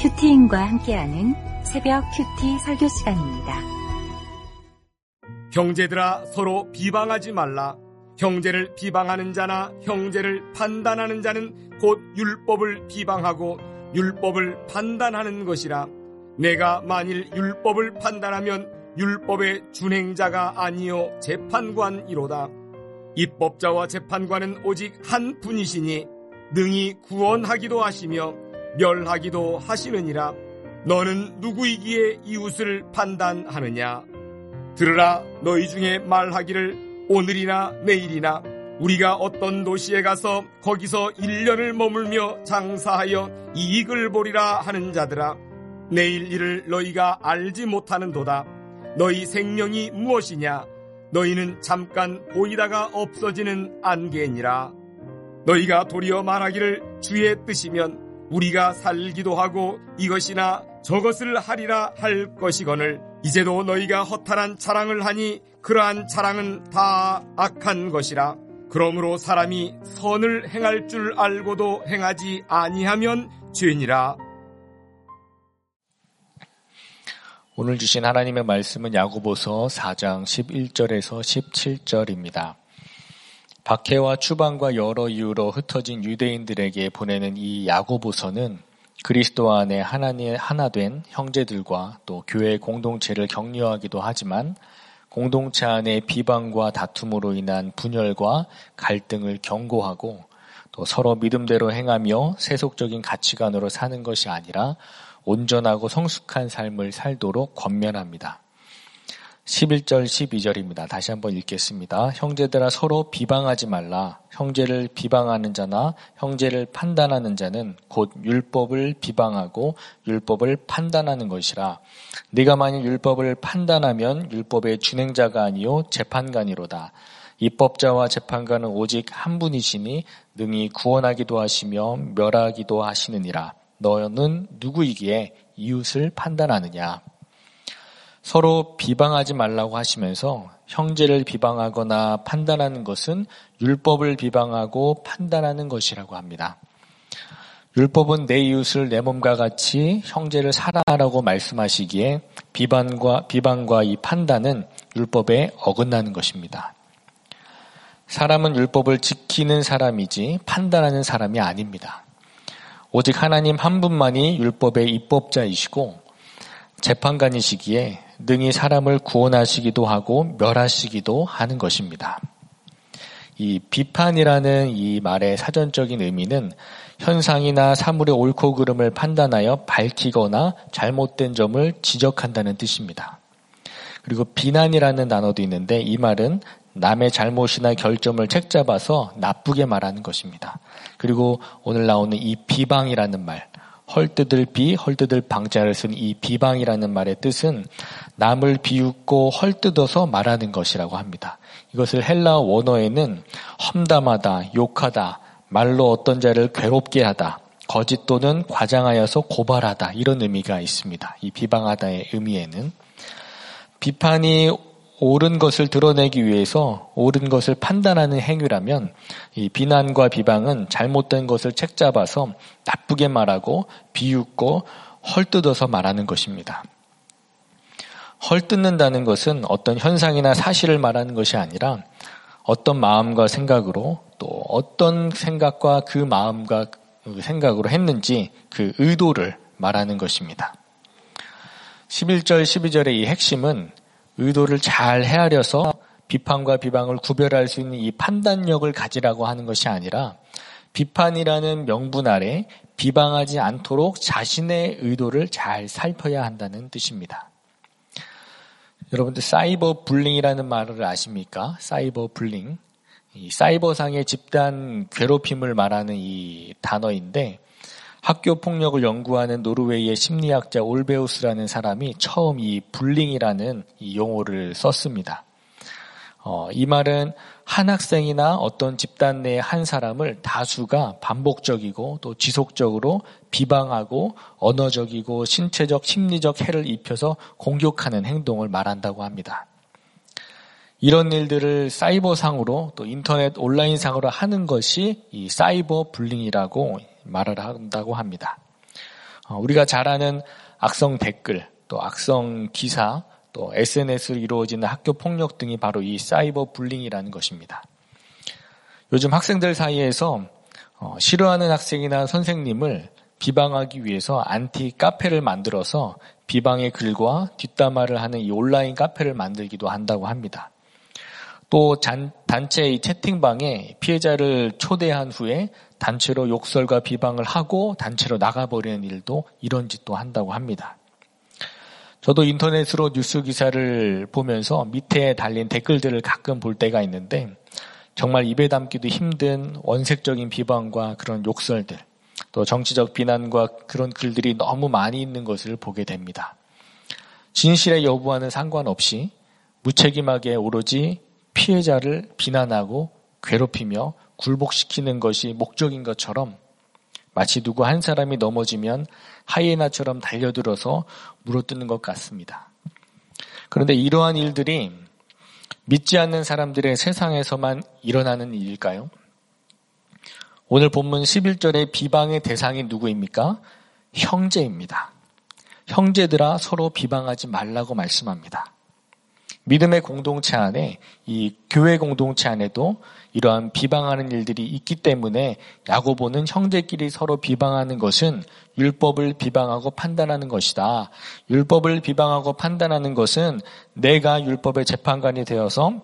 큐티인과 함께하는 새벽 큐티 설교 시간입니다. 형제들아 서로 비방하지 말라. 형제를 비방하는 자나 형제를 판단하는 자는 곧 율법을 비방하고 율법을 판단하는 것이라. 내가 만일 율법을 판단하면 율법의 준행자가 아니요 재판관이로다. 입법자와 재판관은 오직 한 분이시니 능히 구원하기도 하시며 멸하기도 하시느니라. 너는 누구이기에 이웃을 판단하느냐? 들으라 너희 중에 말하기를 오늘이나 내일이나 우리가 어떤 도시에 가서 거기서 1년을 머물며 장사하여 이익을 보리라 하는 자들아 내일 일을 너희가 알지 못하는도다 너희 생명이 무엇이냐 너희는 잠깐 보이다가 없어지는 안개니라 너희가 도리어 말하기를 주의 뜻이면 우리가 살기도 하고 이것이나 저것을 하리라 할 것이거늘 이제도 너희가 허탈한 자랑을 하니 그러한 자랑은 다 악한 것이라 그러므로 사람이 선을 행할 줄 알고도 행하지 아니하면 죄니라 오늘 주신 하나님의 말씀은 야고보서 4장 11절에서 17절입니다. 박해와 추방과 여러 이유로 흩어진 유대인들에게 보내는 이 야고보서는 그리스도 안에 하나님 하나 된 형제들과 또 교회 공동체를 격려하기도 하지만 공동체 안의 비방과 다툼으로 인한 분열과 갈등을 경고하고 또 서로 믿음대로 행하며 세속적인 가치관으로 사는 것이 아니라 온전하고 성숙한 삶을 살도록 권면합니다. 11절 12절입니다. 다시 한번 읽겠습니다. 형제들아 서로 비방하지 말라. 형제를 비방하는 자나 형제를 판단하는 자는 곧 율법을 비방하고 율법을 판단하는 것이라. 네가 만일 율법을 판단하면 율법의 준행자가 아니요 재판관이로다. 입법자와 재판관은 오직 한 분이시니 능히 구원하기도 하시며 멸하기도 하시느니라. 너는 누구이기에 이웃을 판단하느냐? 서로 비방하지 말라고 하시면서 형제를 비방하거나 판단하는 것은 율법을 비방하고 판단하는 것이라고 합니다. 율법은 내 이웃을 내 몸과 같이 형제를 사랑하라고 말씀하시기에 비방과 비방과 이 판단은 율법에 어긋나는 것입니다. 사람은 율법을 지키는 사람이지 판단하는 사람이 아닙니다. 오직 하나님 한 분만이 율법의 입법자이시고 재판관이시기에 능히 사람을 구원하시기도 하고 멸하시기도 하는 것입니다. 이 비판이라는 이 말의 사전적인 의미는 현상이나 사물의 옳고 그름을 판단하여 밝히거나 잘못된 점을 지적한다는 뜻입니다. 그리고 비난이라는 단어도 있는데 이 말은 남의 잘못이나 결점을 책잡아서 나쁘게 말하는 것입니다. 그리고 오늘 나오는 이 비방이라는 말, 헐뜯을 비, 헐뜯을 방자를 쓴 이 비방이라는 말의 뜻은 남을 비웃고 헐뜯어서 말하는 것이라고 합니다. 이것을 헬라 원어에는 험담하다, 욕하다, 말로 어떤 자를 괴롭게 하다, 거짓 또는 과장하여서 고발하다 이런 의미가 있습니다. 이 비방하다의 의미에는 비판이 옳은 것을 드러내기 위해서 옳은 것을 판단하는 행위라면 이 비난과 비방은 잘못된 것을 책잡아서 나쁘게 말하고 비웃고 헐뜯어서 말하는 것입니다. 헐뜯는다는 것은 어떤 현상이나 사실을 말하는 것이 아니라 어떤 마음과 생각으로 또 어떤 생각과 그 마음과 그 생각으로 했는지 그 의도를 말하는 것입니다. 11절, 12절의 이 핵심은 의도를 잘 헤아려서 비판과 비방을 구별할 수 있는 이 판단력을 가지라고 하는 것이 아니라 비판이라는 명분 아래 비방하지 않도록 자신의 의도를 잘 살펴야 한다는 뜻입니다. 여러분들 사이버 불링이라는 말을 아십니까? 사이버 불링. 이 사이버상의 집단 괴롭힘을 말하는 이 단어인데 학교 폭력을 연구하는 노르웨이의 심리학자 올베우스라는 사람이 처음 이 불링이라는 이 용어를 썼습니다. 어, 이 말은 한 학생이나 어떤 집단 내의 한 사람을 다수가 반복적이고 또 지속적으로 비방하고 언어적이고 신체적, 심리적 해를 입혀서 공격하는 행동을 말한다고 합니다. 이런 일들을 사이버상으로 또 인터넷 온라인상으로 하는 것이 이 사이버 불링이라고 말을 한다고 합니다. 어, 우리가 잘 아는 악성 댓글, 또 악성 기사, 또 SNS로 이루어지는 학교 폭력 등이 바로 이 사이버 bullying이라는 것입니다. 요즘 학생들 사이에서 어, 싫어하는 학생이나 선생님을 비방하기 위해서 안티 카페를 만들어서 비방의 글과 뒷담화를 하는 이 온라인 카페를 만들기도 한다고 합니다. 또 단체 의 채팅방에 피해자를 초대한 후에 단체로 욕설과 비방을 하고 단체로 나가버리는 일도 이런 짓도 한다고 합니다. 저도 인터넷으로 뉴스 기사를 보면서 밑에 달린 댓글들을 가끔 볼 때가 있는데 정말 입에 담기도 힘든 원색적인 비방과 그런 욕설들, 또 정치적 비난과 그런 글들이 너무 많이 있는 것을 보게 됩니다. 진실의 여부와는 상관없이 무책임하게 오로지 피해자를 비난하고 괴롭히며 굴복시키는 것이 목적인 것처럼 마치 누구 한 사람이 넘어지면 하이에나처럼 달려들어서 물어뜯는 것 같습니다. 그런데 이러한 일들이 믿지 않는 사람들의 세상에서만 일어나는 일일까요? 오늘 본문 11절의 비방의 대상이 누구입니까? 형제입니다. 형제들아 서로 비방하지 말라고 말씀합니다. 믿음의 공동체 안에 이 교회 공동체 안에도 이러한 비방하는 일들이 있기 때문에 야고보는 형제끼리 서로 비방하는 것은 율법을 비방하고 판단하는 것이다. 율법을 비방하고 판단하는 것은 내가 율법의 재판관이 되어서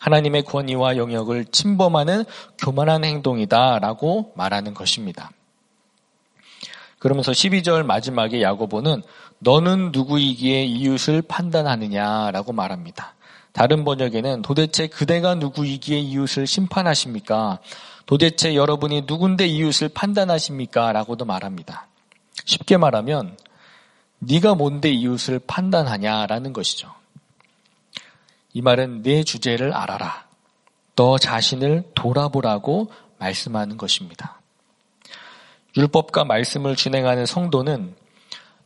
하나님의 권위와 영역을 침범하는 교만한 행동이다라고 말하는 것입니다. 그러면서 12절 마지막에 야고보는 너는 누구이기에 이웃을 판단하느냐라고 말합니다. 다른 번역에는 도대체 그대가 누구이기에 이웃을 심판하십니까? 도대체 여러분이 누군데 이웃을 판단하십니까? 라고도 말합니다. 쉽게 말하면 네가 뭔데 이웃을 판단하냐라는 것이죠. 이 말은 내 주제를 알아라. 너 자신을 돌아보라고 말씀하는 것입니다. 율법과 말씀을 진행하는 성도는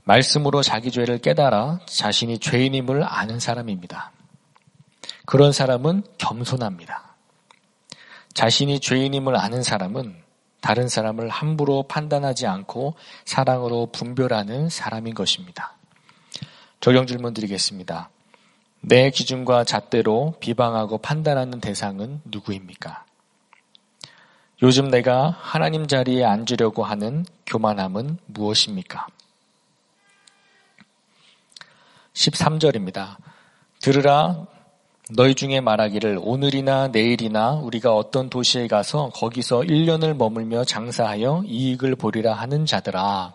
말씀으로 자기 죄를 깨달아 자신이 죄인임을 아는 사람입니다. 그런 사람은 겸손합니다. 자신이 죄인임을 아는 사람은 다른 사람을 함부로 판단하지 않고 사랑으로 분별하는 사람인 것입니다. 적용 질문 드리겠습니다. 내 기준과 잣대로 비방하고 판단하는 대상은 누구입니까? 요즘 내가 하나님 자리에 앉으려고 하는 교만함은 무엇입니까? 13절입니다. 들으라 너희 중에 말하기를 오늘이나 내일이나 우리가 어떤 도시에 가서 거기서 1년을 머물며 장사하여 이익을 보리라 하는 자들아.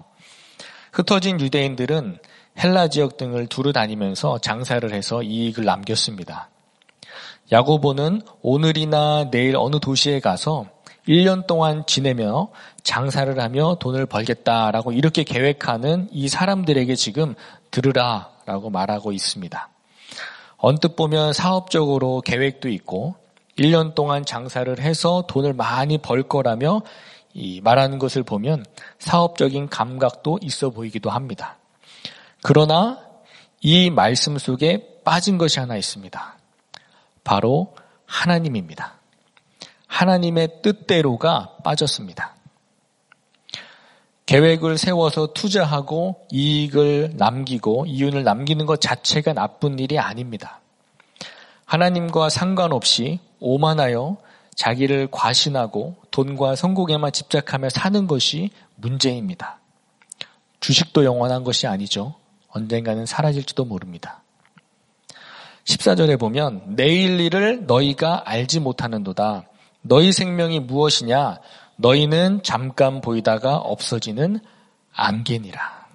흩어진 유대인들은 헬라 지역 등을 두루 다니면서 장사를 해서 이익을 남겼습니다. 야고보는 오늘이나 내일 어느 도시에 가서 1년 동안 지내며 장사를 하며 돈을 벌겠다라고 이렇게 계획하는 이 사람들에게 지금 들으라 라고 말하고 있습니다. 언뜻 보면 사업적으로 계획도 있고 1년 동안 장사를 해서 돈을 많이 벌 거라며 말하는 것을 보면 사업적인 감각도 있어 보이기도 합니다. 그러나 이 말씀 속에 빠진 것이 하나 있습니다. 바로 하나님입니다. 하나님의 뜻대로가 빠졌습니다. 계획을 세워서 투자하고 이익을 남기고 이윤을 남기는 것 자체가 나쁜 일이 아닙니다. 하나님과 상관없이 오만하여 자기를 과신하고 돈과 성공에만 집착하며 사는 것이 문제입니다. 주식도 영원한 것이 아니죠. 언젠가는 사라질지도 모릅니다. 14절에 보면 내일 일을 너희가 알지 못하는도다. 너희 생명이 무엇이냐? 너희는 잠깐 보이다가 없어지는 안개니라.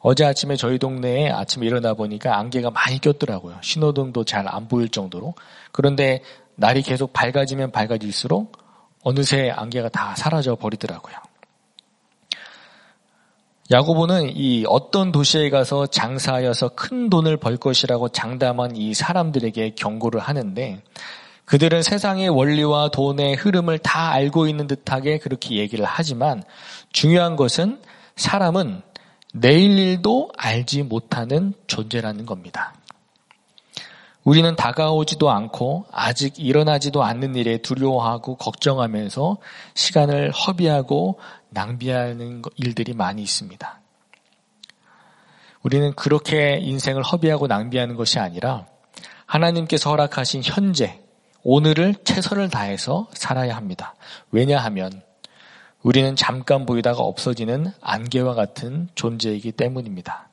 어제 아침에 저희 동네에 아침에 일어나 보니까 안개가 많이 꼈더라고요. 신호등도 잘 안 보일 정도로. 그런데 날이 계속 밝아지면 밝아질수록 어느새 안개가 다 사라져 버리더라고요. 야고보는 이 어떤 도시에 가서 장사하여서 큰 돈을 벌 것이라고 장담한 이 사람들에게 경고를 하는데 그들은 세상의 원리와 돈의 흐름을 다 알고 있는 듯하게 그렇게 얘기를 하지만 중요한 것은 사람은 내일 일도 알지 못하는 존재라는 겁니다. 우리는 다가오지도 않고 아직 일어나지도 않는 일에 두려워하고 걱정하면서 시간을 허비하고 낭비하는 일들이 많이 있습니다. 우리는 그렇게 인생을 허비하고 낭비하는 것이 아니라 하나님께서 허락하신 현재, 오늘을 최선을 다해서 살아야 합니다. 왜냐하면 우리는 잠깐 보이다가 없어지는 안개와 같은 존재이기 때문입니다.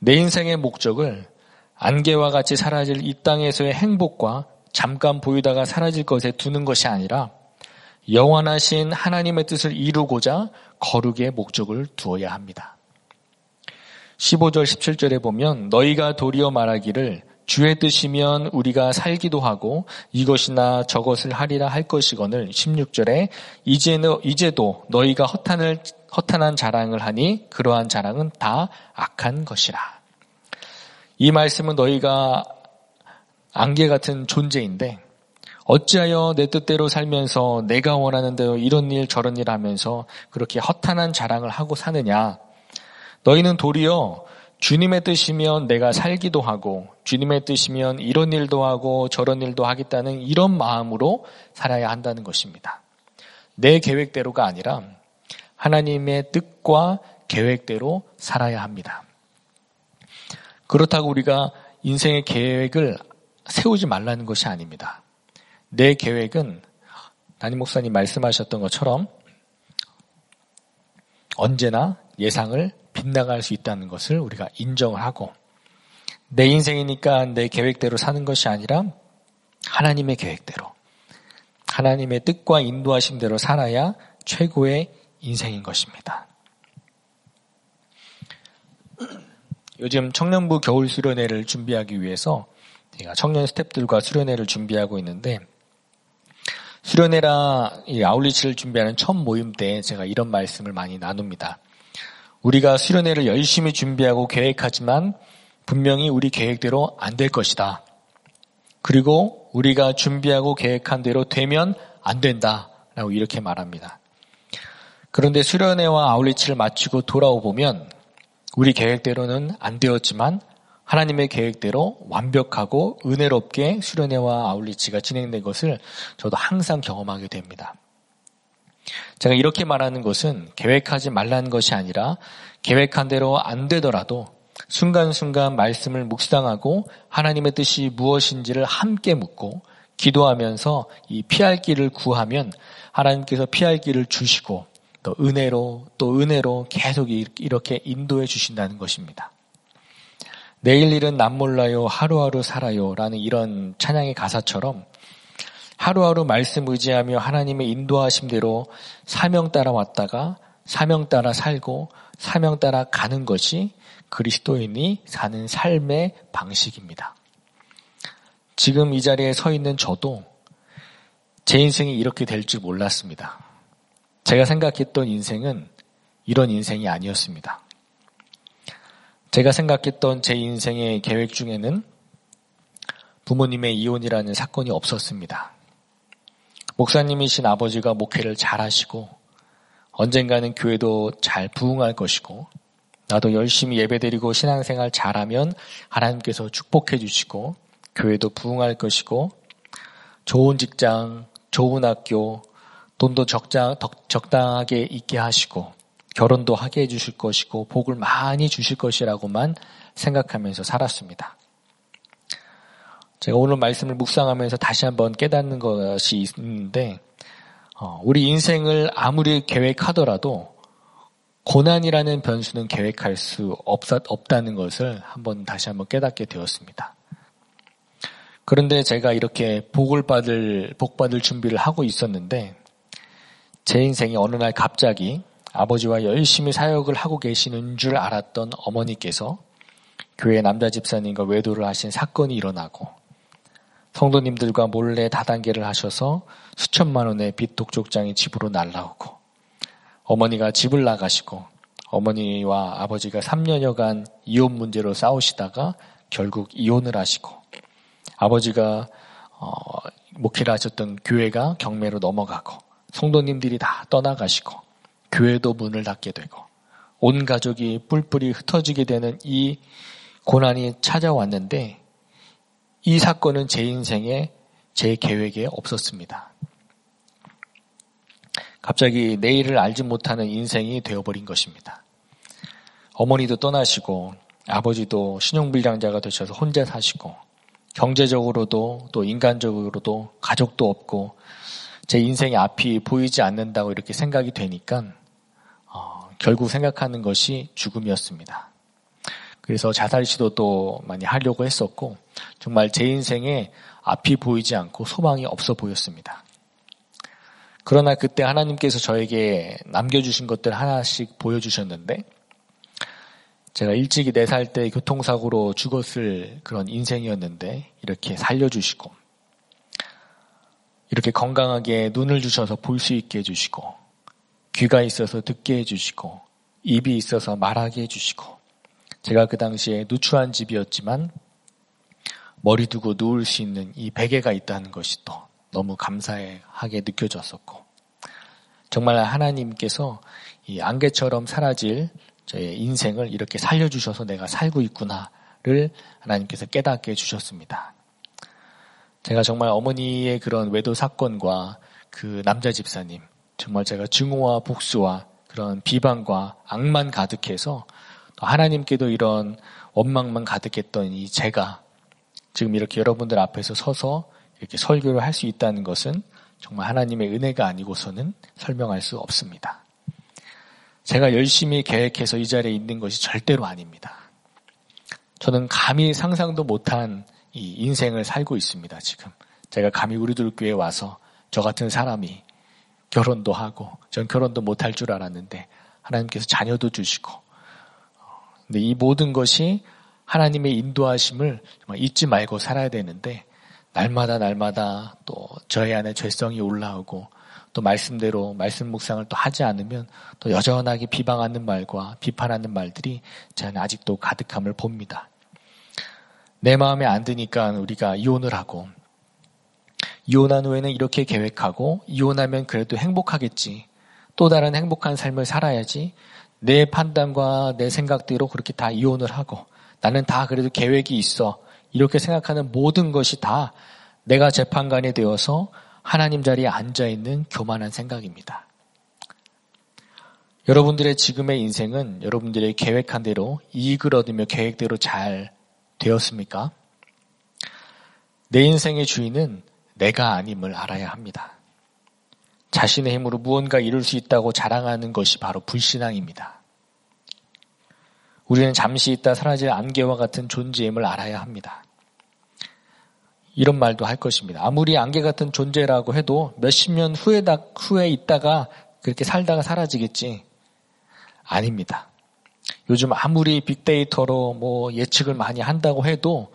내 인생의 목적을 안개와 같이 사라질 이 땅에서의 행복과 잠깐 보이다가 사라질 것에 두는 것이 아니라 영원하신 하나님의 뜻을 이루고자 거룩의 목적을 두어야 합니다. 15절 17절에 보면 너희가 도리어 말하기를 주의 뜻이면 우리가 살기도 하고 이것이나 저것을 하리라 할 것이거늘 16절에 이제는 이제도 너희가 허탄을 허탄한 자랑을 하니 그러한 자랑은 다 악한 것이라. 이 말씀은 너희가 안개 같은 존재인데 어찌하여 내 뜻대로 살면서 내가 원하는 대로 이런 일 저런 일 하면서 그렇게 허탄한 자랑을 하고 사느냐? 너희는 도리어 주님의 뜻이면 내가 살기도 하고 주님의 뜻이면 이런 일도 하고 저런 일도 하겠다는 이런 마음으로 살아야 한다는 것입니다. 내 계획대로가 아니라 하나님의 뜻과 계획대로 살아야 합니다. 그렇다고 우리가 인생의 계획을 세우지 말라는 것이 아닙니다. 내 계획은 담임 목사님 말씀하셨던 것처럼 언제나 예상을 빗나갈 수 있다는 것을 우리가 인정을 하고 내 인생이니까 내 계획대로 사는 것이 아니라 하나님의 계획대로 하나님의 뜻과 인도하심대로 살아야 최고의 인생인 것입니다. 요즘 청년부 겨울 수련회를 준비하기 위해서 제가 청년 스탭들과 수련회를 준비하고 있는데 수련회라 아울리치를 준비하는 첫 모임 때 제가 이런 말씀을 많이 나눕니다. 우리가 수련회를 열심히 준비하고 계획하지만 분명히 우리 계획대로 안 될 것이다. 그리고 우리가 준비하고 계획한 대로 되면 안 된다. 라고 이렇게 말합니다. 그런데 수련회와 아울리치를 마치고 돌아오보면 우리 계획대로는 안 되었지만 하나님의 계획대로 완벽하고 은혜롭게 수련회와 아울리치가 진행된 것을 저도 항상 경험하게 됩니다. 제가 이렇게 말하는 것은 계획하지 말라는 것이 아니라 계획한 대로 안 되더라도 순간순간 말씀을 묵상하고 하나님의 뜻이 무엇인지를 함께 묻고 기도하면서 이 피할 길을 구하면 하나님께서 피할 길을 주시고 또 은혜로 또 은혜로 계속 이렇게 인도해 주신다는 것입니다. 내일 일은 남 몰라요, 하루하루 살아요 라는 이런 찬양의 가사처럼 하루하루 말씀 의지하며 하나님의 인도하심대로 사명 따라 왔다가 사명 따라 살고 사명 따라 가는 것이 그리스도인이 사는 삶의 방식입니다. 지금 이 자리에 서 있는 저도 제 인생이 이렇게 될 줄 몰랐습니다. 제가 생각했던 인생은 이런 인생이 아니었습니다. 제가 생각했던 제 인생의 계획 중에는 부모님의 이혼이라는 사건이 없었습니다. 목사님이신 아버지가 목회를 잘 하시고 언젠가는 교회도 잘 부흥할 것이고 나도 열심히 예배드리고 신앙생활 잘하면 하나님께서 축복해 주시고 교회도 부흥할 것이고 좋은 직장, 좋은 학교, 돈도 적자, 적당하게 있게 하시고 결혼도 하게 해주실 것이고 복을 많이 주실 것이라고만 생각하면서 살았습니다. 제가 오늘 말씀을 묵상하면서 다시 한번 깨닫는 것이 있는데 어, 우리 인생을 아무리 계획하더라도 고난이라는 변수는 계획할 수 없다는 것을 한번 다시 한번 깨닫게 되었습니다. 그런데 제가 이렇게 복을 받을, 복 받을 준비를 하고 있었는데 제 인생이 어느 날 갑자기 아버지와 열심히 사역을 하고 계시는 줄 알았던 어머니께서 교회 남자 집사님과 외도를 하신 사건이 일어나고 성도님들과 몰래 다단계를 하셔서 수천만 원의 빚 독촉장이 집으로 날라오고 어머니가 집을 나가시고 어머니와 아버지가 3년여간 이혼 문제로 싸우시다가 결국 이혼을 하시고 아버지가 어, 목회를 하셨던 교회가 경매로 넘어가고 성도님들이 다 떠나가시고 교회도 문을 닫게 되고 온 가족이 뿔뿔이 흩어지게 되는 이 고난이 찾아왔는데 이 사건은 제 인생에 제 계획에 없었습니다. 갑자기 내일을 알지 못하는 인생이 되어버린 것입니다. 어머니도 떠나시고 아버지도 신용불량자가 되셔서 혼자 사시고 경제적으로도 또 인간적으로도 가족도 없고 제 인생의 앞이 보이지 않는다고 이렇게 생각이 되니까 어, 결국 생각하는 것이 죽음이었습니다. 그래서 자살 시도도 많이 하려고 했었고 정말 제 인생에 앞이 보이지 않고 소망이 없어 보였습니다. 그러나 그때 하나님께서 저에게 남겨주신 것들 하나씩 보여주셨는데 제가 일찍이 4살 때 교통사고로 죽었을 그런 인생이었는데 이렇게 살려주시고 이렇게 건강하게 눈을 주셔서 볼 수 있게 해주시고 귀가 있어서 듣게 해주시고 입이 있어서 말하게 해주시고 제가 그 당시에 누추한 집이었지만 머리 두고 누울 수 있는 이 베개가 있다는 것이 또 너무 감사하게 느껴졌었고 정말 하나님께서 이 안개처럼 사라질 저의 인생을 이렇게 살려주셔서 내가 살고 있구나를 하나님께서 깨닫게 해주셨습니다. 제가 정말 어머니의 그런 외도 사건과 그 남자 집사님, 정말 제가 증오와 복수와 그런 비방과 악만 가득해서 하나님께도 이런 원망만 가득했던 이 제가 지금 이렇게 여러분들 앞에서 서서 이렇게 설교를 할 수 있다는 것은 정말 하나님의 은혜가 아니고서는 설명할 수 없습니다. 제가 열심히 계획해서 이 자리에 있는 것이 절대로 아닙니다. 저는 감히 상상도 못한 이 인생을 살고 있습니다, 지금. 제가 감히 우리들 교회에 와서 저 같은 사람이 결혼도 하고, 전 결혼도 못할 줄 알았는데, 하나님께서 자녀도 주시고, 근데 이 모든 것이 하나님의 인도하심을 잊지 말고 살아야 되는데, 날마다 날마다 또 저희 안에 죄성이 올라오고, 또 말씀대로 말씀 묵상을 또 하지 않으면 또 여전하게 비방하는 말과 비판하는 말들이 저는 아직도 가득함을 봅니다. 내 마음에 안 드니까 우리가 이혼을 하고 이혼한 후에는 이렇게 계획하고 이혼하면 그래도 행복하겠지. 또 다른 행복한 삶을 살아야지. 내 판단과 내 생각대로 그렇게 다 이혼을 하고 나는 다 그래도 계획이 있어. 이렇게 생각하는 모든 것이 다 내가 재판관이 되어서 하나님 자리에 앉아 있는 교만한 생각입니다. 여러분들의 지금의 인생은 여러분들의 계획한 대로 이익을 얻으며 계획대로 잘 되었습니까? 내 인생의 주인은 내가 아님을 알아야 합니다. 자신의 힘으로 무언가 이룰 수 있다고 자랑하는 것이 바로 불신앙입니다. 우리는 잠시 있다 사라질 안개와 같은 존재임을 알아야 합니다. 이런 말도 할 것입니다. 아무리 안개 같은 존재라고 해도 몇십 년 후에, 후에 있다가 그렇게 살다가 사라지겠지. 아닙니다. 요즘 아무리 빅데이터로 뭐 예측을 많이 한다고 해도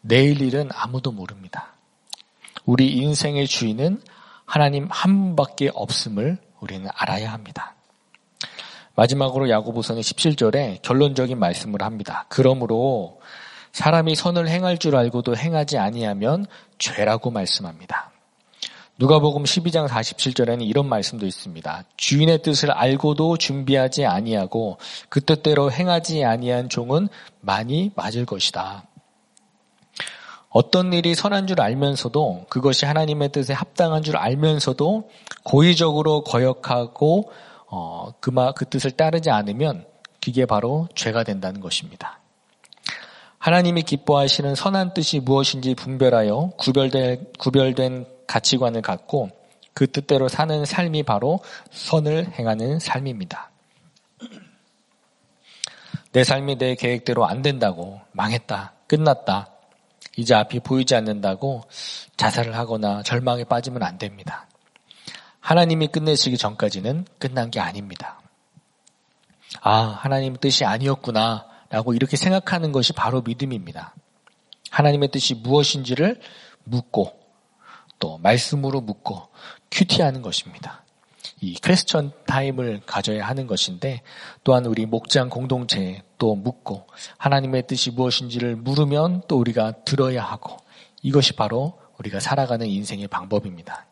내일 일은 아무도 모릅니다. 우리 인생의 주인은 하나님 한 분밖에 없음을 우리는 알아야 합니다. 마지막으로 야고보서는 17절에 결론적인 말씀을 합니다. 그러므로 사람이 선을 행할 줄 알고도 행하지 아니하면 죄라고 말씀합니다. 누가복음 12장 47절에는 이런 말씀도 있습니다. 주인의 뜻을 알고도 준비하지 아니하고 그 뜻대로 행하지 아니한 종은 많이 맞을 것이다. 어떤 일이 선한 줄 알면서도 그것이 하나님의 뜻에 합당한 줄 알면서도 고의적으로 거역하고 어, 그마 그 뜻을 따르지 않으면 그게 바로 죄가 된다는 것입니다. 하나님이 기뻐하시는 선한 뜻이 무엇인지 분별하여 구별된, 구별된 가치관을 갖고 그 뜻대로 사는 삶이 바로 선을 행하는 삶입니다. 내 삶이 내 계획대로 안 된다고 망했다, 끝났다, 이제 앞이 보이지 않는다고 자살을 하거나 절망에 빠지면 안 됩니다. 하나님이 끝내시기 전까지는 끝난 게 아닙니다. 아, 하나님 뜻이 아니었구나. 라고 이렇게 생각하는 것이 바로 믿음입니다. 하나님의 뜻이 무엇인지를 묻고 또 말씀으로 묻고 QT하는 것입니다. 이 question time을 가져야 하는 것인데 또한 우리 목장 공동체에 또 묻고 하나님의 뜻이 무엇인지를 물으면 또 우리가 들어야 하고 이것이 바로 우리가 살아가는 인생의 방법입니다.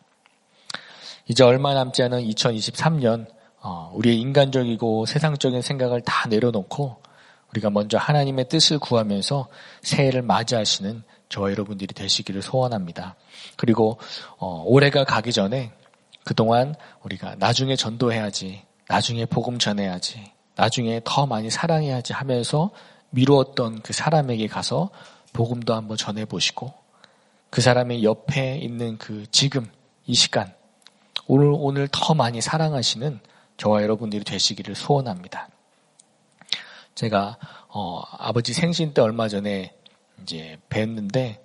이제 얼마 남지 않은 2023년 어, 우리의 인간적이고 세상적인 생각을 다 내려놓고 우리가 먼저 하나님의 뜻을 구하면서 새해를 맞이하시는 저와 여러분들이 되시기를 소원합니다. 그리고 어, 올해가 가기 전에 그동안 우리가 나중에 전도해야지, 나중에 복음 전해야지, 나중에 더 많이 사랑해야지 하면서 미루었던 그 사람에게 가서 복음도 한번 전해보시고 그 사람의 옆에 있는 그 지금 이 시간 오늘 오늘 더 많이 사랑하시는 저와 여러분들이 되시기를 소원합니다. 제가 어, 아버지 생신 때 얼마 전에 이제 뵀는데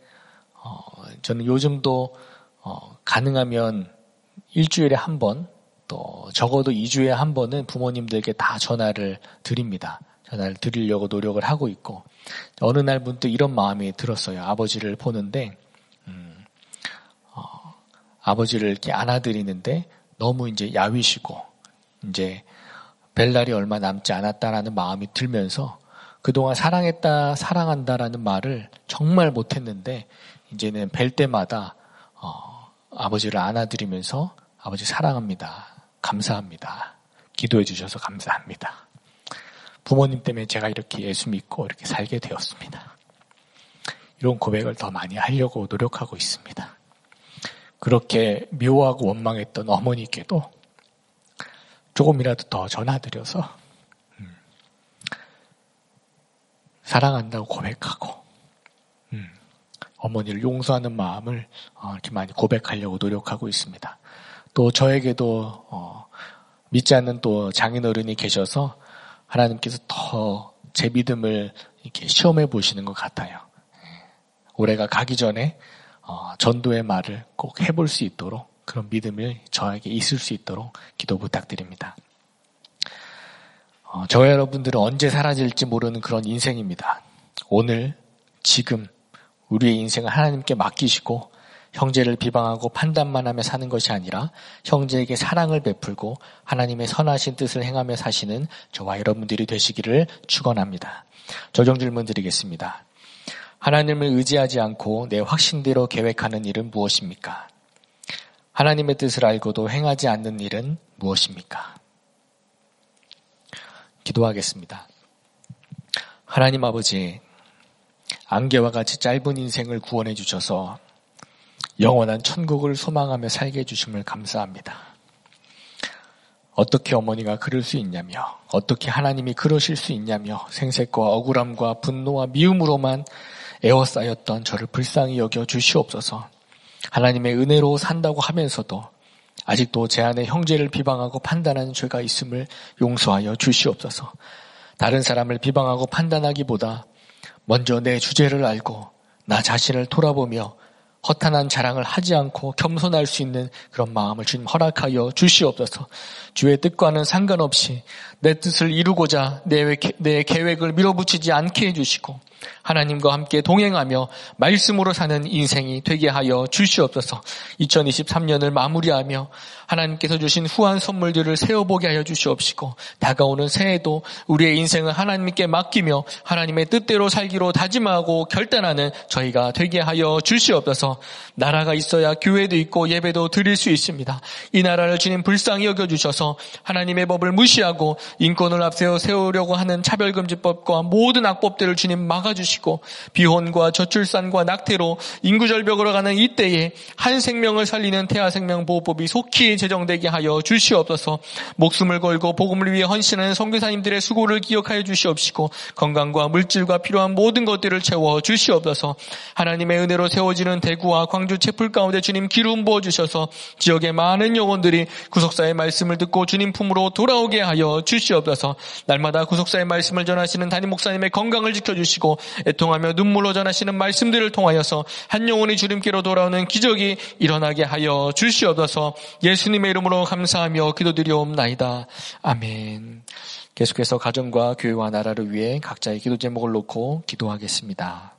어, 저는 요즘도 어, 가능하면 일주일에 한 번, 또 적어도 2주에 한 번은 부모님들께 다 전화를 드립니다. 전화를 드리려고 노력을 하고 있고 어느 날 문득 이런 마음이 들었어요. 아버지를 보는데 음, 어, 아버지를 이렇게 안아드리는데 너무 이제 야위시고 이제 벨 날이 얼마 남지 않았다라는 마음이 들면서 그동안 사랑했다, 사랑한다라는 말을 정말 못했는데 이제는 뵐 때마다 어, 아버지를 안아드리면서 아버지 사랑합니다. 감사합니다. 기도해 주셔서 감사합니다. 부모님 때문에 제가 이렇게 예수 믿고 이렇게 살게 되었습니다. 이런 고백을 더 많이 하려고 노력하고 있습니다. 그렇게 묘하고 원망했던 어머니께도 조금이라도 더 전화드려서 음, 사랑한다고 고백하고 음, 어머니를 용서하는 마음을 어, 이렇게 많이 고백하려고 노력하고 있습니다. 또 저에게도 어, 믿지 않는 또 장인어른이 계셔서 하나님께서 더 제 믿음을 이렇게 시험해 보시는 것 같아요. 올해가 가기 전에 어, 전도의 말을 꼭 해볼 수 있도록 그런 믿음을 저에게 있을 수 있도록 기도 부탁드립니다. 어, 저와 여러분들은 언제 사라질지 모르는 그런 인생입니다. 오늘, 지금, 우리의 인생을 하나님께 맡기시고 형제를 비방하고 판단만 하며 사는 것이 아니라 형제에게 사랑을 베풀고 하나님의 선하신 뜻을 행하며 사시는 저와 여러분들이 되시기를 축원합니다. 조정 질문 드리겠습니다. 하나님을 의지하지 않고 내 확신대로 계획하는 일은 무엇입니까? 하나님의 뜻을 알고도 행하지 않는 일은 무엇입니까? 기도하겠습니다. 하나님 아버지, 안개와 같이 짧은 인생을 구원해 주셔서 영원한 천국을 소망하며 살게 해주심을 감사합니다. 어떻게 어머니가 그럴 수 있냐며, 어떻게 하나님이 그러실 수 있냐며, 생색과 억울함과 분노와 미움으로만 에워싸였던 저를 불쌍히 여겨 주시옵소서. 하나님의 은혜로 산다고 하면서도 아직도 제 안에 형제를 비방하고 판단하는 죄가 있음을 용서하여 주시옵소서. 다른 사람을 비방하고 판단하기보다 먼저 내 주제를 알고 나 자신을 돌아보며 허탄한 자랑을 하지 않고 겸손할 수 있는 그런 마음을 주님 허락하여 주시옵소서. 주의 뜻과는 상관없이 내 뜻을 이루고자 내, 내 계획을 밀어붙이지 않게 해주시고 하나님과 함께 동행하며 말씀으로 사는 인생이 되게 하여 주시옵소서. 2023년을 마무리하며 하나님께서 주신 후한 선물들을 세워보게 하여 주시옵시고 다가오는 새해도 우리의 인생을 하나님께 맡기며 하나님의 뜻대로 살기로 다짐하고 결단하는 저희가 되게 하여 주시옵소서. 나라가 있어야 교회도 있고 예배도 드릴 수 있습니다. 이 나라를 주님 불쌍히 여겨 주셔서 하나님의 법을 무시하고 인권을 앞세워 세우려고 하는 차별금지법과 모든 악법들을 주님 막아주시 고 비혼과 저출산과 낙태로 인구절벽으로 가는 이때에 한 생명을 살리는 태아생명보호법이 속히 제정되게 하여 주시옵소서. 목숨을 걸고 복음을 위해 헌신하는 성교사님들의 수고를 기억하여 주시옵시고 건강과 물질과 필요한 모든 것들을 채워 주시옵소서. 하나님의 은혜로 세워지는 대구와 광주 채플 가운데 주님 기름 부어 주셔서 지역의 많은 영혼들이 구속사의 말씀을 듣고 주님 품으로 돌아오게 하여 주시옵소서. 날마다 구속사의 말씀을 전하시는 담임 목사님의 건강을 지켜주시고 애통하며 눈물로 전하시는 말씀들을 통하여서 한 영혼이 주님께로 돌아오는 기적이 일어나게 하여 주시옵소서 예수님의 이름으로 감사하며 기도드리옵나이다. 아멘. 계속해서 가정과 교회와 나라를 위해 각자의 기도 제목을 놓고 기도하겠습니다.